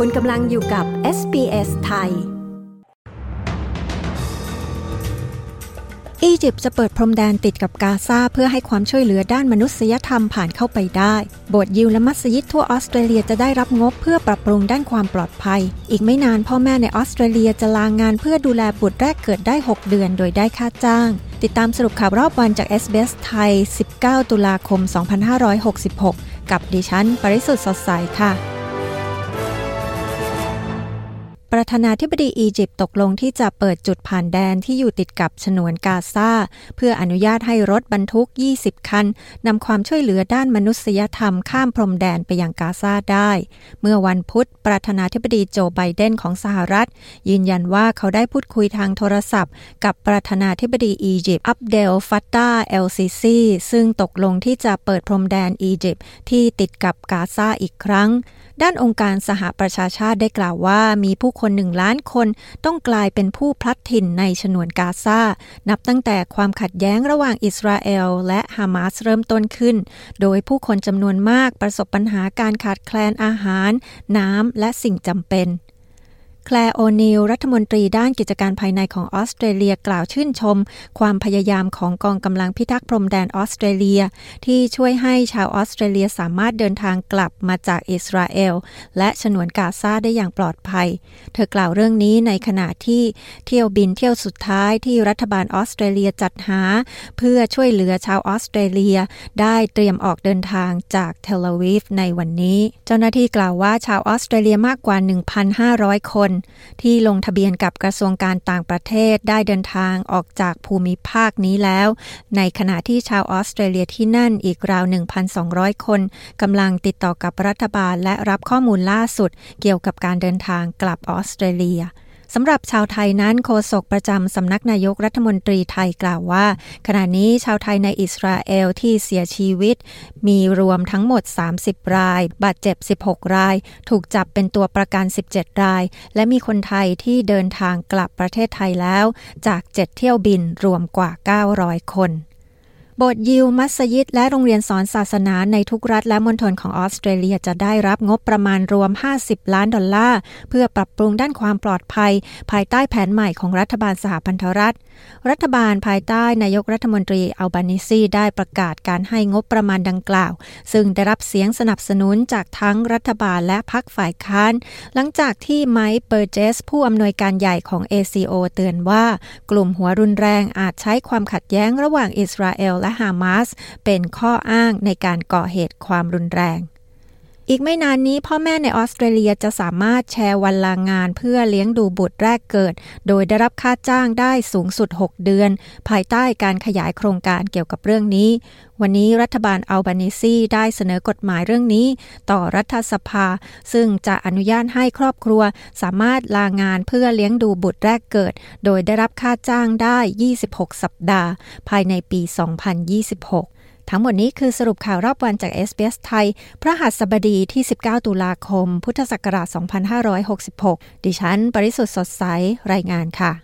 คุณกำลังอยู่กับ SBS ไทย อียิปต์จะเปิดพรมแดนติดกับกาซาเพื่อให้ความช่วยเหลือด้านมนุษยธรรมผ่านเข้าไปได้ โบสถ์ยิวและมัสยิดทั่วออสเตรเลียจะได้รับงบเพื่อปรับปรุงด้านความปลอดภัย อีกไม่นานพ่อแม่ในออสเตรเลียจะลางงานเพื่อดูแลบุตรแรกเกิดได้ 6 เดือนโดยได้ค่าจ้าง ติดตามสรุปข่าวรอบวันจาก SBS ไทย 19 ตุลาคม 2566 กับดิฉัน ปริสุทธ์สดใสค่ะ ประธานาธิบดีอียิปต์ตกลงที่จะเปิดจุดผ่านแดนที่อยู่ติดกับฉนวนกาซาเพื่ออนุญาตให้รถบรรทุก 20 คันนำความช่วยเหลือด้านมนุษยธรรมข้ามพรมแดนไปยังกาซาได้ เมื่อวันพุธ ประธานาธิบดีโจไบเดนของสหรัฐ ยืนยันว่าเขาได้พูดคุยทางโทรศัพท์ กับประธานาธิบดีอียิปต์อับเดลฟัตตาเอลซิซีซึ่งตกลงที่จะเปิดพรมแดนอียิปต์ที่ติดกับกาซาอีกครั้งด้านองค์การสหประชาชาติได้กล่าวว่า มีผู้คนหนึ่งล้านคนต้องกลายเป็นผู้พลัดถิ่นในฉนวนกาซา นับตั้งแต่ความขัดแย้งระหว่างอิสราเอล และฮามาสเริ่มต้นขึ้น โดยผู้คนจำนวนมากประสบปัญหาการขาดแคลนอาหาร น้ำและสิ่งจำเป็น แคลโอนิลรัฐมนตรีด้านกิจการภายในของออสเตรเลียกล่าวชื่นชม ความพยายามของกองกำลังพิทักษ์พรมแดนออสเตรเลีย ที่ช่วยให้ชาวออสเตรเลียสามารถเดินทางกลับมาจากอิสราเอล และฉนวนกาซาได้อย่างปลอดภัย เธอกล่าวเรื่องนี้ในขณะที่เที่ยวบินเที่ยวสุดท้ายที่รัฐบาลออสเตรเลียจัดหา เพื่อช่วยเหลือชาวออสเตรเลีย ได้เตรียมออกเดินทางจากเทลอาวีฟในวันนี้ เจ้าหน้าที่กล่าวว่าชาวออสเตรเลียมากกว่า 1,500 คนที่ลงทะเบียนกับกระทรวงการต่างประเทศได้เดินทางออกจากภูมิภาคนี้แล้ว ในขณะที่ชาวออสเตรเลียที่นั่นอีกราว 1,200 คนกำลังติดต่อกับรัฐบาลและรับข้อมูลล่าสุดเกี่ยวกับการเดินทางกลับออสเตรเลีย สำหรับชาวไทยนั้นโฆษกประจำสำนักนายกรัฐมนตรีไทยกล่าวว่า ขณะนี้ชาวไทยในอิสราเอลที่เสียชีวิต มีรวมทั้งหมด 30 ราย บาดเจ็บ 16 ราย ถูกจับเป็นตัวประกัน 17 ราย และมีคนไทยที่เดินทางกลับประเทศไทยแล้ว จาก 7 เที่ยวบินรวมกว่า 900 คน บสถ์ยิวมัสยิดและโรงเรียนสอนศาสนาในทุกรัฐและมณฑลของออสเตรเลียจะได้รับงบประมาณรวม 50 ล้านดอลลาร์ เพื่อปรับปรุงด้านความปลอดภัย ภายใต้แผนใหม่ของรัฐบาลสหพันธรัฐ รัฐบาลภายใต้นายกรัฐมนตรีอัลบานิซีได้ประกาศการให้งบประมาณดังกล่าว ซึ่งได้รับเสียงสนับสนุนจากทั้งรัฐบาลและพรรคฝ่ายค้าน หลังจากที่ไมค์เบอร์เจส ผู้อำนวยการใหญ่ของ ACO เตือนว่า กลุ่มหัวรุนแรงอาจใช้ความขัดแย้งระหว่างอิสราเอลและฮามาสเป็นข้ออ้างในการก่อเหตุความรุนแรง อีกไม่นานนี้พ่อแม่ในออสเตรเลียจะสามารถแชร์วันลางงานเพื่อเลี้ยงดูบุตรแรกเกิด โดยได้รับค่าจ้างได้สูงสุด 6 เดือน ภายใต้การขยายโครงการเกี่ยวกับเรื่องนี้ วันนี้รัฐบาลอัลบานิซีได้เสนอกฎหมายเรื่องนี้ ต่อรัฐสภา ซึ่งจะอนุญาตให้ครอบครัว สามารถลางานเพื่อเลี้ยงดูบุตรแรกเกิด โดยได้รับค่าจ้างได้ 26 สัปดาห์ ภายในปี 2026 ทั้งหมดนี้คือสรุปข่าวรอบวันจาก s อ s ไทย พระหัสบดีที่ 19 ตุลาคม พุทธศักราช 2566 ดิฉัน ปริสุทธ์สดใส รายงานค่ะ